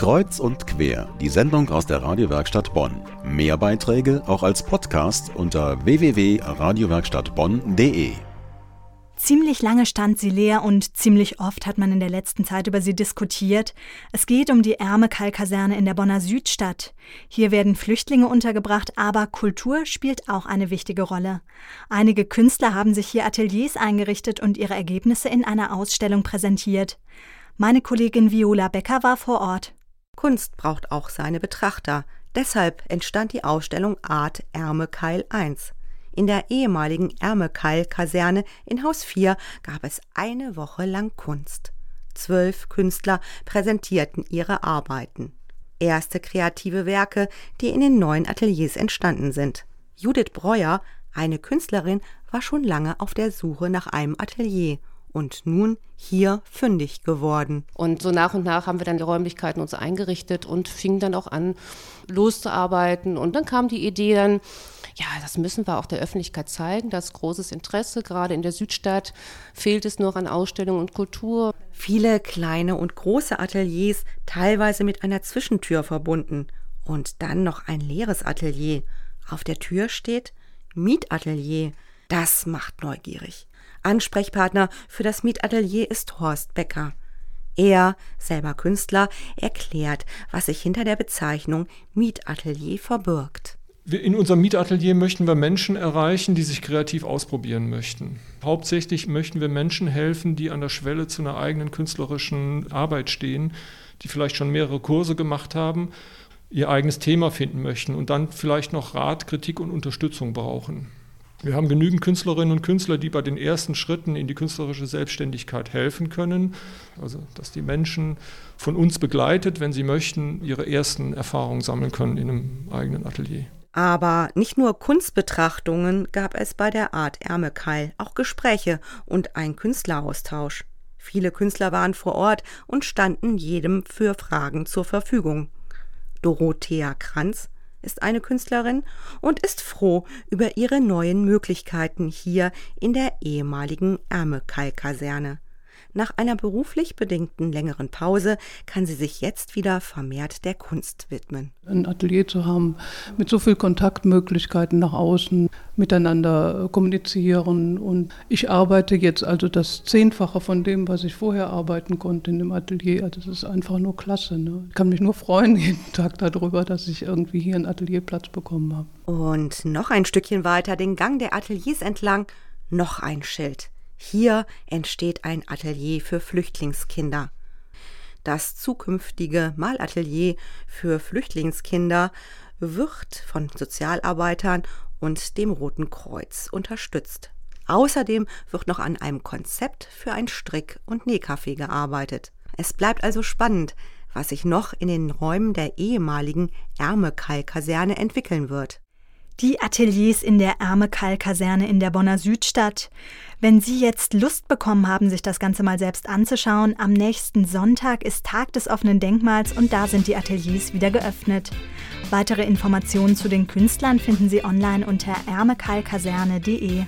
Kreuz und quer, die Sendung aus der Radiowerkstatt Bonn. Mehr Beiträge auch als Podcast unter www.radiowerkstattbonn.de. Ziemlich lange stand sie leer und ziemlich oft hat man in der letzten Zeit über sie diskutiert. Es geht um die Ärmekal-Kaserne in der Bonner Südstadt. Hier werden Flüchtlinge untergebracht, aber Kultur spielt auch eine wichtige Rolle. Einige Künstler haben sich hier Ateliers eingerichtet und ihre Ergebnisse in einer Ausstellung präsentiert. Meine Kollegin Viola Becker war vor Ort. Kunst braucht auch seine Betrachter. Deshalb entstand die Ausstellung Art Ärmekeil 1. In der ehemaligen Ärmekeil-Kaserne in Haus 4 gab es eine Woche lang Kunst. Zwölf Künstler präsentierten ihre Arbeiten. Erste kreative Werke, die in den neuen Ateliers entstanden sind. Judith Breuer, eine Künstlerin, war schon lange auf der Suche nach einem Atelier und nun hier fündig geworden. Und so nach und nach haben wir dann die Räumlichkeiten uns eingerichtet und fingen dann auch an, loszuarbeiten. Und dann kam die Idee dann, ja, das müssen wir auch der Öffentlichkeit zeigen. Das ist großes Interesse. Gerade in der Südstadt fehlt es noch an Ausstellung und Kultur. Viele kleine und große Ateliers, teilweise mit einer Zwischentür verbunden. Und dann noch ein leeres Atelier. Auf der Tür steht Mietatelier. Das macht neugierig. Ansprechpartner für das Mietatelier ist Horst Becker. Er, selber Künstler, erklärt, was sich hinter der Bezeichnung Mietatelier verbirgt. In unserem Mietatelier möchten wir Menschen erreichen, die sich kreativ ausprobieren möchten. Hauptsächlich möchten wir Menschen helfen, die an der Schwelle zu einer eigenen künstlerischen Arbeit stehen, die vielleicht schon mehrere Kurse gemacht haben, ihr eigenes Thema finden möchten und dann vielleicht noch Rat, Kritik und Unterstützung brauchen. Wir haben genügend Künstlerinnen und Künstler, die bei den ersten Schritten in die künstlerische Selbstständigkeit helfen können. Also, dass die Menschen von uns begleitet, wenn sie möchten, ihre ersten Erfahrungen sammeln können in einem eigenen Atelier. Aber nicht nur Kunstbetrachtungen gab es bei der Art Ärmekeil, auch Gespräche und ein Künstleraustausch. Viele Künstler waren vor Ort und standen jedem für Fragen zur Verfügung. Dorothea Kranz, ist eine Künstlerin und ist froh über ihre neuen Möglichkeiten hier in der ehemaligen Ärmekeil-Kaserne. Nach einer beruflich bedingten längeren Pause kann sie sich jetzt wieder vermehrt der Kunst widmen. Ein Atelier zu haben mit so viel Kontaktmöglichkeiten nach außen, miteinander kommunizieren. Und ich arbeite jetzt also das Zehnfache von dem, was ich vorher arbeiten konnte in dem Atelier. Also das ist einfach nur klasse. Ne? Ich kann mich nur freuen jeden Tag darüber, dass ich irgendwie hier einen Atelierplatz bekommen habe. Und noch ein Stückchen weiter den Gang der Ateliers entlang, noch ein Schild. Hier entsteht ein Atelier für Flüchtlingskinder. Das zukünftige Malatelier für Flüchtlingskinder wird von Sozialarbeitern und dem Roten Kreuz unterstützt. Außerdem wird noch an einem Konzept für ein Strick- und Nähcafé gearbeitet. Es bleibt also spannend, was sich noch in den Räumen der ehemaligen Ärmekall-Kaserne entwickeln wird die Ateliers in der Ärmekall-Kaserne in der Bonner Südstadt. Wenn Sie jetzt Lust bekommen haben, sich das Ganze mal selbst anzuschauen, am nächsten Sonntag ist Tag des offenen Denkmals und da sind die Ateliers wieder geöffnet. Weitere Informationen zu den Künstlern finden Sie online unter ärmekallkaserne.de.